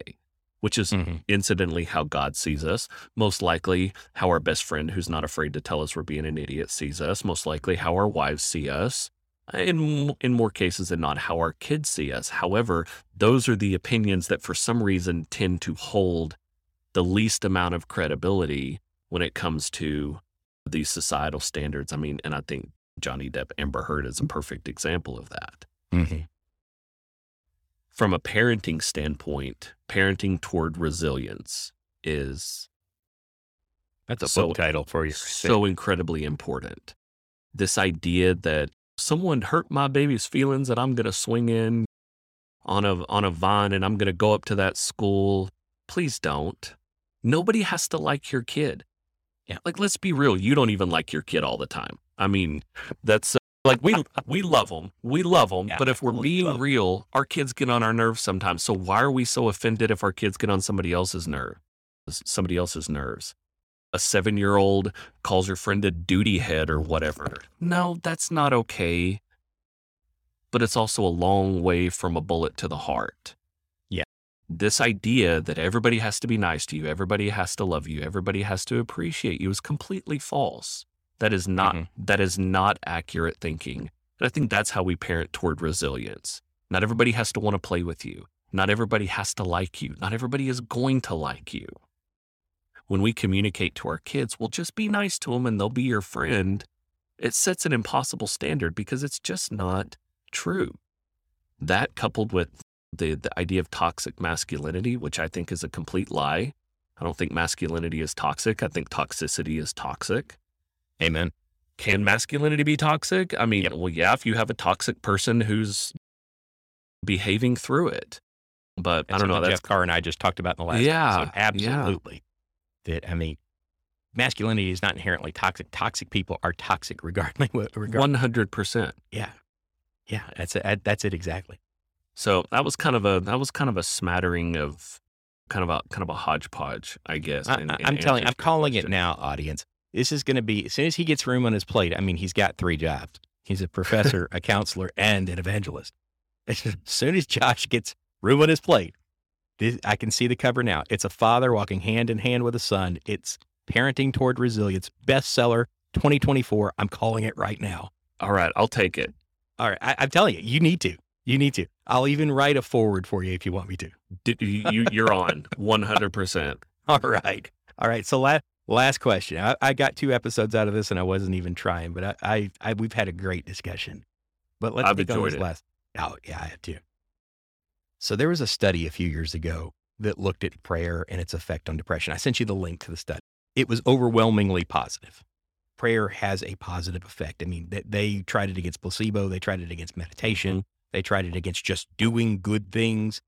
Which is Mhm. incidentally how God sees us. Most likely how our best friend, who's not afraid to tell us we're being an idiot, sees us. Most likely how our wives see us. In, in more cases than not, how our kids see us. However, those are the opinions that for some reason tend to hold the least amount of credibility when it comes to these societal standards. I mean, and I think Johnny Depp Amber Heard is a perfect example of that. Mm-hmm. From a parenting standpoint, parenting toward resilience is That's a So- book title for you. so incredibly important. This idea that someone hurt my baby's feelings that I'm going to swing in on a on a vine and I'm going to go up to that school. Please don't. Nobody has to like your kid. Yeah. Like let's be real, you don't even like your kid all the time. I mean, that's uh, like we we love them. We love them, Yeah, but if we're being real, our kids get on our nerves sometimes. So why are we so offended if our kids get on somebody else's nerve? Somebody else's nerves a seven year old calls your friend a duty head or whatever. No, that's not okay. But it's also a long way from a bullet to the heart. This idea that everybody has to be nice to you, everybody has to love you, everybody has to appreciate you is completely false. That is not Mhm. that is not accurate thinking. And I think that's how we parent toward resilience. Not everybody has to want to play with you. Not everybody has to like you. Not everybody is going to like you when we communicate to our kids, well, just be nice to them and they'll be your friend, it sets an impossible standard because it's just not true. That coupled with the, the idea of toxic masculinity, which I think is a complete lie. I don't think masculinity is toxic. I think toxicity is toxic. Amen. Can masculinity be toxic? I mean, Yep. well, yeah, if you have a toxic person who's behaving through it. But I don't know. That's Jeff Carr and I just talked about in the last Yeah, episode. yeah. Absolutely. That I mean, masculinity is not inherently toxic. Toxic people are toxic regardless. 100%. yeah, yeah. That's it. That's it exactly. So that was kind of a that was kind of a smattering of kind of a kind of a hodgepodge, I guess. I, in- I- in I'm telling. I'm answers to your calling it now, audience. This is going to be as soon as he gets room on his plate. I mean, he's got three jobs. He's a professor, a counselor, and an evangelist. As soon as Josh gets room on his plate, this, I can see the cover now. It's a father walking hand in hand with a son. It's parenting toward resilience, bestseller 2024. I'm calling it right now. All right, I'll take it. All right, I, I'm telling you, you need to. You need to. I'll even write a forward for you if you want me to. You, you're on 100. percent All right. All right. So last last question. I, I got two episodes out of this, and I wasn't even trying, but I, I, I we've had a great discussion. But let's I've take on enjoyed this it. last. Oh yeah, I have too. So there was a study a few years ago that looked at prayer and its effect on depression. I sent you the link to the study. It was overwhelmingly positive. Prayer has a positive effect. I mean, they, they tried it against placebo. They tried it against meditation. Mm-hmm. They tried it against just doing good things.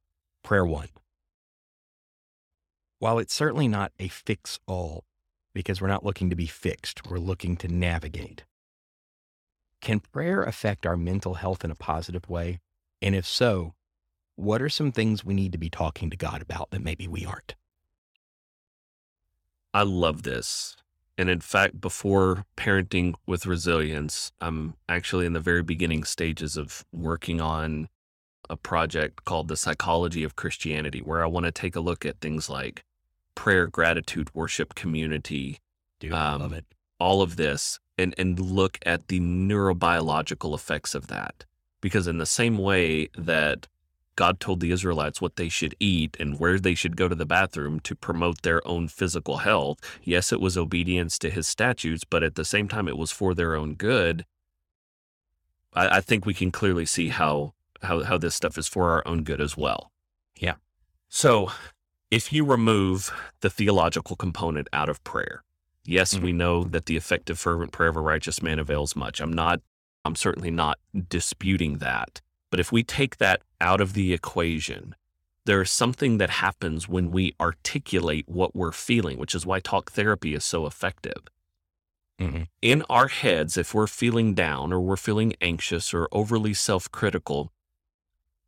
Prayer won. While it's certainly not a fix all, because we're not looking to be fixed, we're looking to navigate. Can prayer affect our mental health in a positive way? And if so, what are some things we need to be talking to God about that maybe we aren't? I love this. And in fact, before parenting with resilience, I'm actually in the very beginning stages of working on a project called The Psychology of Christianity, where I want to take a look at things like prayer, gratitude, worship, community, Dude, Um, love it. all of this and and look at the neurobiological effects of that because in the same way that God told the Israelites what they should eat and where they should go to the bathroom to promote their own physical health. Yes, it was obedience to his statutes, but at the same time, it was for their own good. I, I think we can clearly see how, how, how this stuff is for our own good as well. Yeah. So if you remove the theological component out of prayer, yes, Mhm. we know that the effective, fervent prayer of a righteous man avails much. I'm not, I'm certainly not disputing that. But if we take that out of the equation, there's something that happens when we articulate what we're feeling, which is why talk therapy is so effective. Mhm. In our heads, if we're feeling down or we're feeling anxious or overly self critical,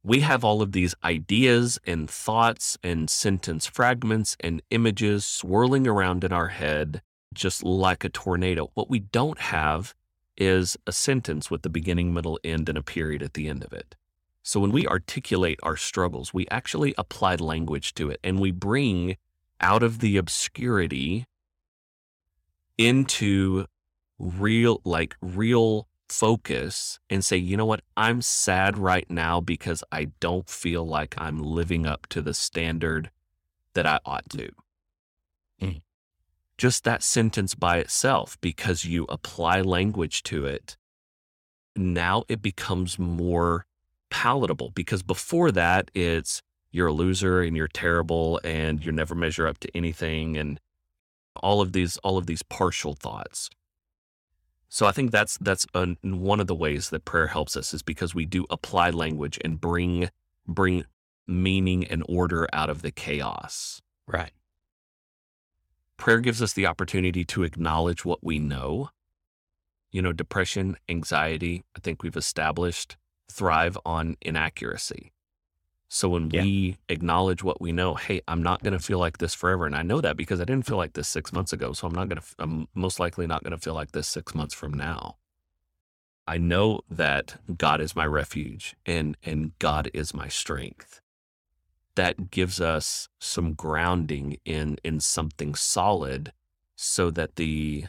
we have all of these ideas and thoughts and sentence fragments and images swirling around in our head just like a tornado. What we don't have is a sentence with the beginning, middle, end, and a period at the end of it. So when we articulate our struggles, we actually apply language to it and we bring out of the obscurity into real, like real focus and say, you know what? I'm sad right now because I don't feel like I'm living up to the standard that I ought to. Just that sentence by itself, because you apply language to it, now it becomes more palatable. Because before that, it's you're a loser and you're terrible and you never measure up to anything and all of these all of these partial thoughts. So I think that's that's an, one of the ways that prayer helps us is because we do apply language and bring bring meaning and order out of the chaos. Right. Prayer gives us the opportunity to acknowledge what we know. You know, depression, anxiety, I think we've established thrive on inaccuracy. So when Yeah. we acknowledge what we know, hey, I'm not going to feel like this forever. And I know that because I didn't feel like this six months ago. So I'm not going to, I'm most likely not going to feel like this six months from now. I know that God is my refuge and, and God is my strength. That gives us some grounding in, in something solid so that the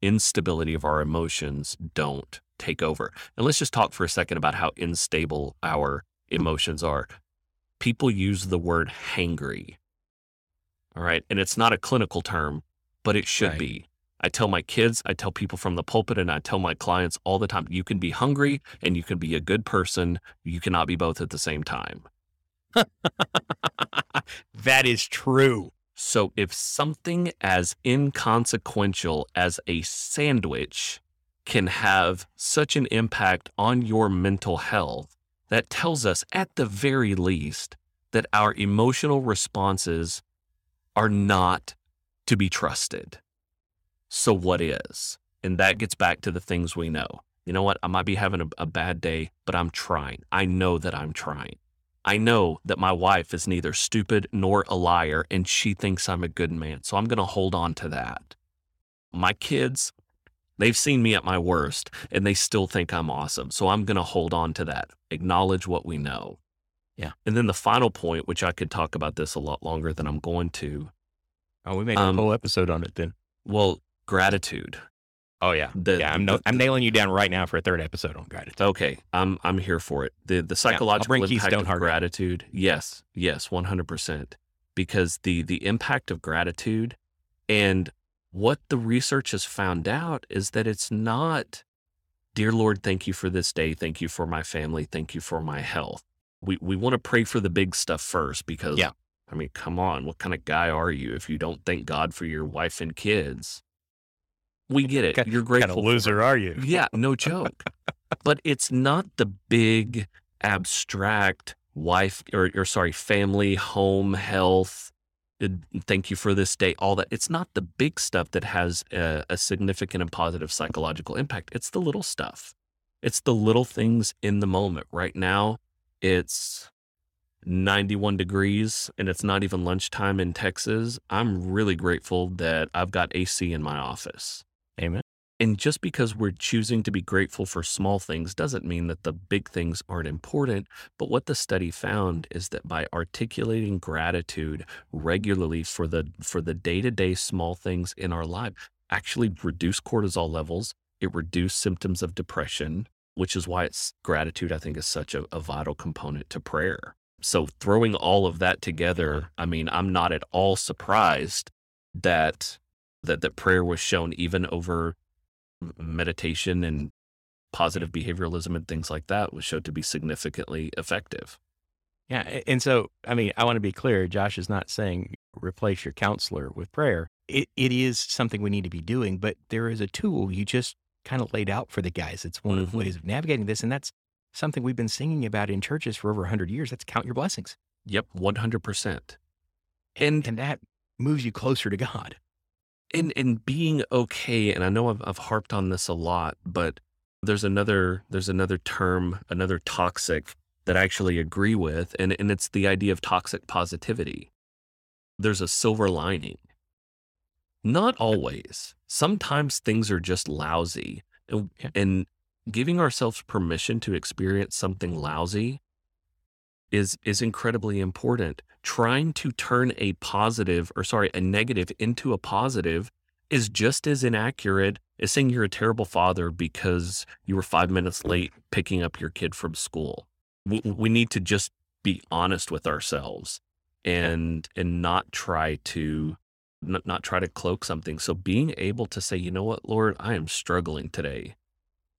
instability of our emotions don't take over. And let's just talk for a second about how unstable our emotions are people use the word hangry. All right. And it's not a clinical term, but it should Right. be. I tell my kids, I tell people from the pulpit, and I tell my clients all the time you can be hungry and you can be a good person. You cannot be both at the same time. that is true. So if something as inconsequential as a sandwich can have such an impact on your mental health, that tells us at the very least that our emotional responses are not to be trusted. So what is? And that gets back to the things we know. You know what? I might be having a, a bad day, but I'm trying. I know that I'm trying. I know that my wife is neither stupid nor a liar, and she thinks I'm a good man. So I'm going to hold on to that. My kids, they've seen me at my worst, and they still think I'm awesome. So I'm going to hold on to that, acknowledge what we know. Yeah. And then the final point, which I could talk about this a lot longer than I'm going to, Oh, we made a Um, whole episode on it then. well, gratitude. Oh yeah. The- yeah, I'm no, the- I'm nailing you down right now for a third episode on gratitude. Okay, I'm I'm here for it. The the psychological bring impact Keystone of Rock. gratitude. Yes, yes, 100%. Because the the impact of gratitude and what the research has found out is that it's not dear Lord, thank you for this day, thank you for my family, thank you for my health. We we want to pray for the big stuff first because Yeah. I mean, come on, what kind of guy are you if you don't thank God for your wife and kids? We get it. You're What kind grateful of loser are you? yeah, no joke. but it's not the big abstract wife or, or sorry, family, home, health. Thank you for this day, all that. It's not the big stuff that has a, a significant and positive psychological impact. It's the little stuff. It's the little things in the moment. Right now, it's 91 degrees and it's not even lunchtime in Texas. I'm really grateful that I've got AC in my office. Amen. And just because we're choosing to be grateful for small things doesn't mean that the big things aren't important. But what the study found is that by articulating gratitude regularly for the for the day-to-day small things in our life actually reduce cortisol levels, it reduced symptoms of depression, which is why it's gratitude, I think, is such a, a vital component to prayer. So throwing all of that together, I mean, I'm not at all surprised that that that prayer was shown even over meditation and positive behavioralism and things like that was shown to be significantly effective. Yeah. And so, I mean, I want to be clear. Josh is not saying replace your counselor with prayer. It, it is something we need to be doing, but there is a tool you just kind of laid out for the guys. It's one of the ways of navigating this. And that's something we've been singing about in churches for over 100 years. That's count your blessings. Yep, 100%. And And that moves you closer to God. And and being okay and i know I've, I've harped on this a lot but there's another there's another term another toxic that i actually agree with and and it's the idea of toxic positivity. There's a silver lining. Not always. Sometimes things are just lousy and, and giving ourselves permission to experience something lousy is is incredibly important. Trying to turn a positive or sorry, a negative into a positive is just as inaccurate as saying you're a terrible father because you were 5 minutes late picking up your kid from school. We, we need to just be honest with ourselves and and not try to not, not try to cloak something. So being able to say, "You know what, Lord, I am struggling today."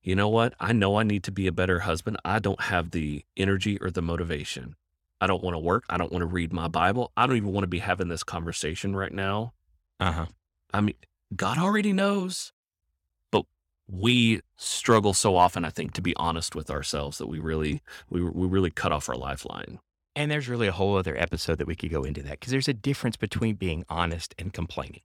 You know what? I know I need to be a better husband. I don't have the energy or the motivation. I don't want to work. I don't want to read my Bible. I don't even want to be having this conversation right now. Uh huh. I mean, God already knows. But we struggle so often, I think, to be honest with ourselves that we really we we really cut off our lifeline. And there's really a whole other episode that we could go into that because there's a difference between being honest and complaining.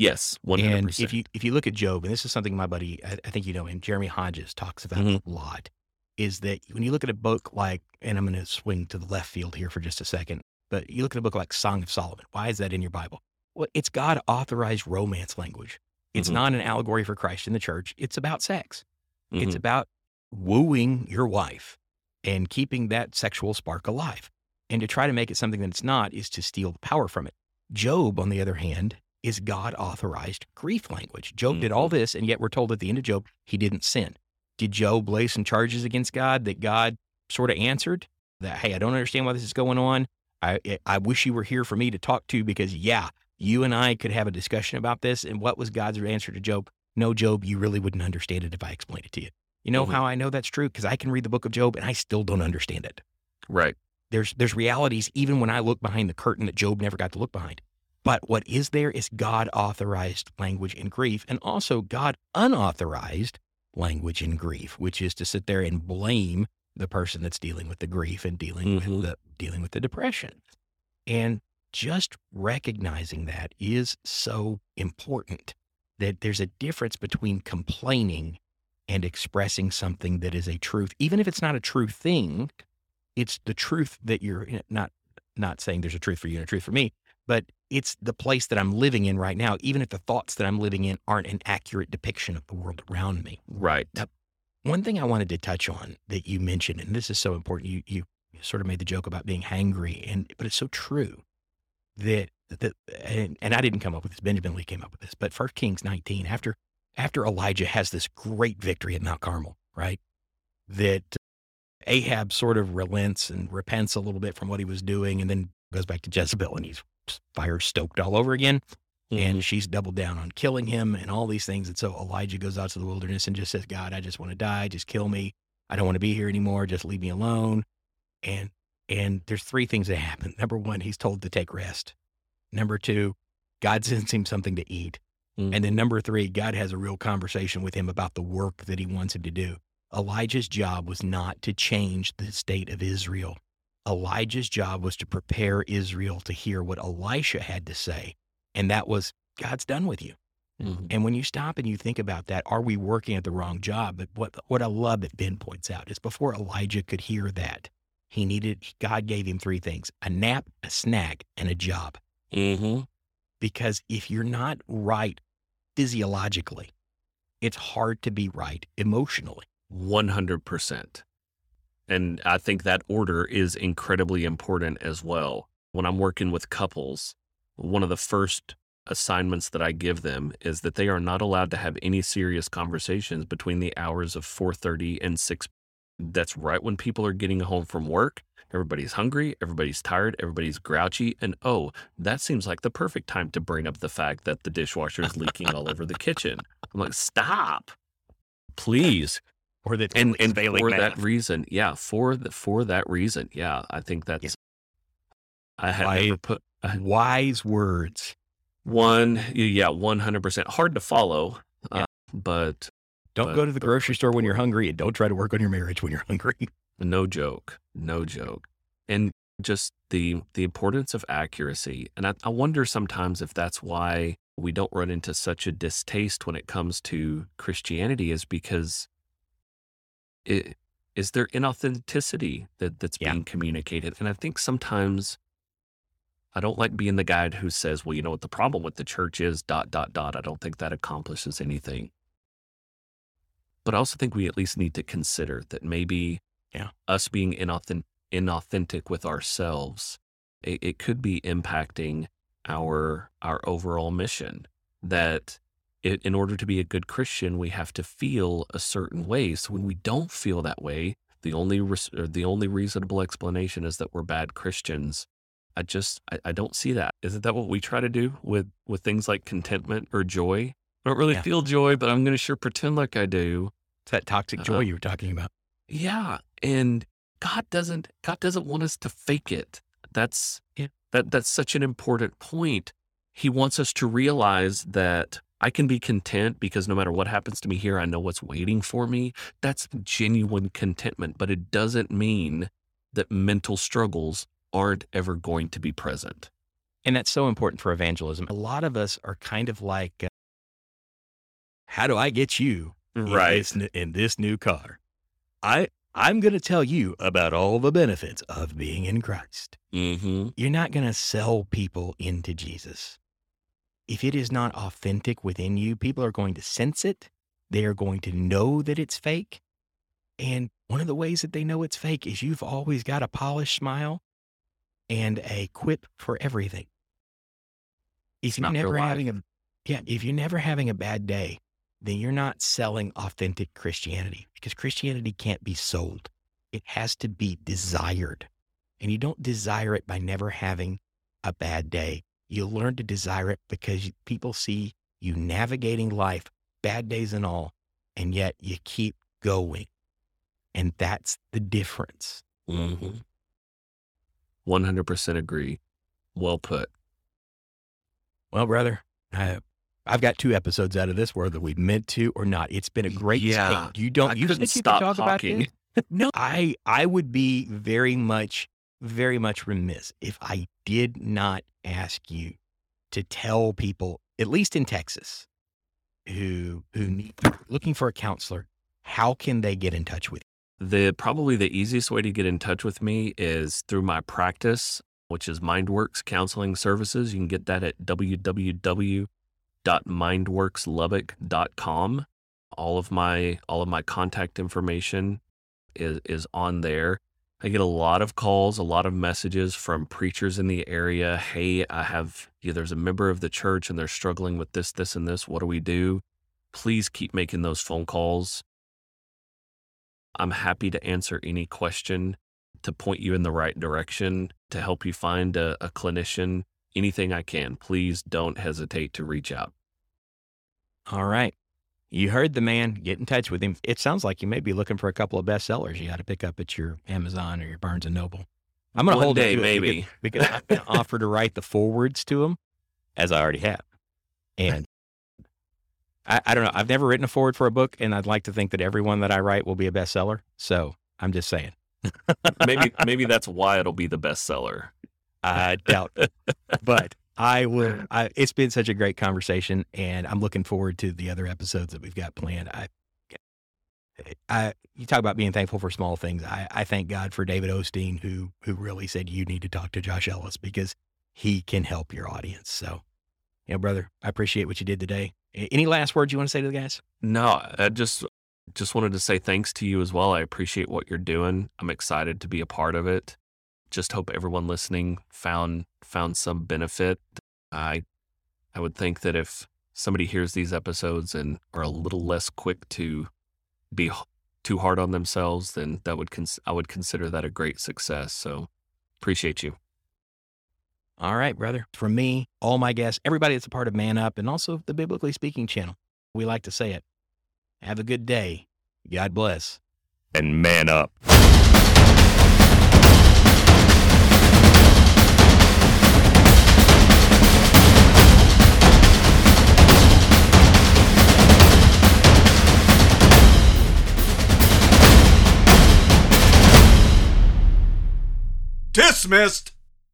Yes, one hundred And percent. if you if you look at Job, and this is something my buddy, I, I think you know him, Jeremy Hodges talks about Mhm. a lot, is that when you look at a book like, and I'm going to swing to the left field here for just a second, but you look at a book like Song of Solomon. Why is that in your Bible? Well, it's God authorized romance language. It's Mhm. not an allegory for Christ in the church. It's about sex. It's Mhm. about wooing your wife and keeping that sexual spark alive. And to try to make it something that it's not is to steal the power from it. Job, on the other hand, is God authorized grief language. Job did all this, and yet we're told at the end of Job, he didn't sin. Did Job lay some charges against God that God sort of answered? That, hey, I don't understand why this is going on. I, I wish you were here for me to talk to because, yeah, you and I could have a discussion about this. And what was God's answer to Job? No, Job, you really wouldn't understand it if I explained it to you. You know Mhm. how I know that's true? Because I can read the book of Job and I still don't understand it. right. There's there's realities even when I look behind the curtain that Job never got to look behind. But what is there is God authorized language in grief and also God unauthorized language in grief, which is to sit there and blame the person that's dealing with the grief and dealing Mhm. with the dealing with the depression. And just recognizing that is so important that there's a difference between complaining and expressing something that is a truth even if it's not a true thing it's the truth that you're not not saying there's a truth for you and a truth for me but it's the place that i'm living in right now even if the thoughts that i'm living in aren't an accurate depiction of the world around me Right. one thing i wanted to touch on that you mentioned and this is so important you you sort of made the joke about being hangry and but it's so true that that and, and i didn't come up with this benjamin lee came up with this but first kings 19 after after elijah has this great victory at mount carmel right that ahab sort of relents and repents a little bit from what he was doing and then goes back to jezebel and he's fire stoked all over again and she's doubled down on killing him and all these things. And so Elijah goes out to the wilderness and just says, God, I just want to die. Just kill me. I don't want to be here anymore. Just leave me alone. And and there's three things that happen. Number one, he's told to take rest. Number two, God sends him something to eat. Mhm. And then number three, God has a real conversation with him about the work that he wants him to do. Elijah's job was not to change the state of Israel. Elijah's job was to prepare Israel to hear what Elisha had to say. And that was, God's done with you. Mhm. And when you stop and you think about that, are we working at the wrong job? But what, what I love that Ben points out is before Elijah could hear that, he needed, God gave him three things a nap, a snack, and a job. Mhm. Because if you're not right physiologically, it's hard to be right emotionally. 100%. And I think that order is incredibly important as well. When I'm working with couples, one of the first assignments that I give them is that they are not allowed to have any serious conversations between the hours of 4:30 and 6 That's right when people are getting home from work. Everybody's hungry, everybody's tired, everybody's grouchy. And oh, that seems like the perfect time to bring up the fact that the dishwasher is leaking all over the kitchen. I'm like, stop, please. Or that And, and failing for math. that reason, yeah, for the, for that reason, yeah, I think that's. I had Why- never put I- wise words. one, yeah, one hundred percent hard to follow, Yeah. uh, but Don't But- go to the but- grocery store when you're hungry, and don't try to work on your marriage when you're hungry. No joke. No joke. And just the the importance of accuracy. And I, I wonder sometimes if that's why we don't run into such a distaste when it comes to Christianity is because it is there inauthenticity that, that's Yeah. being communicated. And I think sometimes I don't like being the guy who says, well, you know what the problem with the church is, dot, dot, dot. I don't think that accomplishes anything. But I also think we at least need to consider that maybe Yeah. us being inauthentic, inauthentic with ourselves, it, it could be impacting our our overall mission. That it, in order to be a good Christian, we have to feel a certain way. So when we don't feel that way, the only res- the only reasonable explanation is that we're bad Christians. I just I, I don't see that. Isn't that what we try to do with with things like contentment or joy? I don't really Yeah. feel joy, but I'm going to sure pretend like I do. It's that toxic uh, joy Uh-uh. you were talking about. Yeah, and God doesn't God doesn't want us to fake it. That's Yeah. that that's such an important point. He wants us to realize that I can be content because no matter what happens to me here, I know what's waiting for me. That's genuine contentment, but it doesn't mean that mental struggles aren't ever going to be present. And that's so important for evangelism. A lot of us are kind of like, uh, how do I get you in this, n- in this new car? I I'm going to tell you about all the benefits of being in Christ. Mm-hmm. You're not going to sell people into Jesus. If it is not authentic within you, people are going to sense it. They are going to know that it's fake. And one of the ways that they know it's fake is you've always got a polished smile and a quip for everything. If you're not never having a yeah, if you're never having a bad day, then you're not selling authentic Christianity because Christianity can't be sold. It has to be desired. And you don't desire it by never having a bad day. You learn to desire it because people see you navigating life, bad days and all, and yet you keep going. And that's the difference. Mm-hmm. 100% agree. Well put. Well, brother, I, I've got two episodes out of this, whether we meant to or not. It's been a great Yeah. stint. You don't I you couldn't stop talk talking. No, I I would be very much, very much remiss if I did not ask you to tell people, at least in Texas, who who need looking for a counselor, how can they get in touch with you? The probably the easiest way to get in touch with me is through my practice, which is MindWorks Counseling Services. You can get that at www.mindworkslubbock.com. All of my all of my contact information is is on there. I get a lot of calls, a lot of messages from preachers in the area. Hey, I have yeah, there's a member of the church and they're struggling with this, this, and this. What do we do? Please keep making those phone calls. I'm happy to answer any question to point you in the right direction, to help you find a, a clinician, anything I can. Please don't hesitate to reach out. All right. You heard the man. Get in touch with him. It sounds like you may be looking for a couple of bestsellers you got to pick up at your Amazon or your Barnes and Noble. I'm going to hold day, it maybe. because, I'm going to offer to write the forwards to them, as I already have. And I, I don't know. I've never written a forward for a book, and I'd like to think that every one that I write will be a bestseller. So I'm just saying. maybe maybe that's why it'll be the bestseller. I doubt, but I will. I, it's been such a great conversation, and I'm looking forward to the other episodes that we've got planned. I, I, you talk about being thankful for small things. I, I thank God for David Osteen, who who really said you need to talk to Josh Ellis because he can help your audience. So, you know, brother, I appreciate what you did today. Any last words you want to say to the guys? No, I just just wanted to say thanks to you as well. I appreciate what you're doing. I'm excited to be a part of it. Just hope everyone listening found found some benefit. I I would think that if somebody hears these episodes and are a little less quick to be too hard on themselves, then that would cons- I would consider that a great success. So appreciate you. All right, brother. From me, all my guests, everybody that's a part of Man Up, and also the Biblically Speaking channel, we like to say it. Have a good day. God bless. And man up. Dismissed!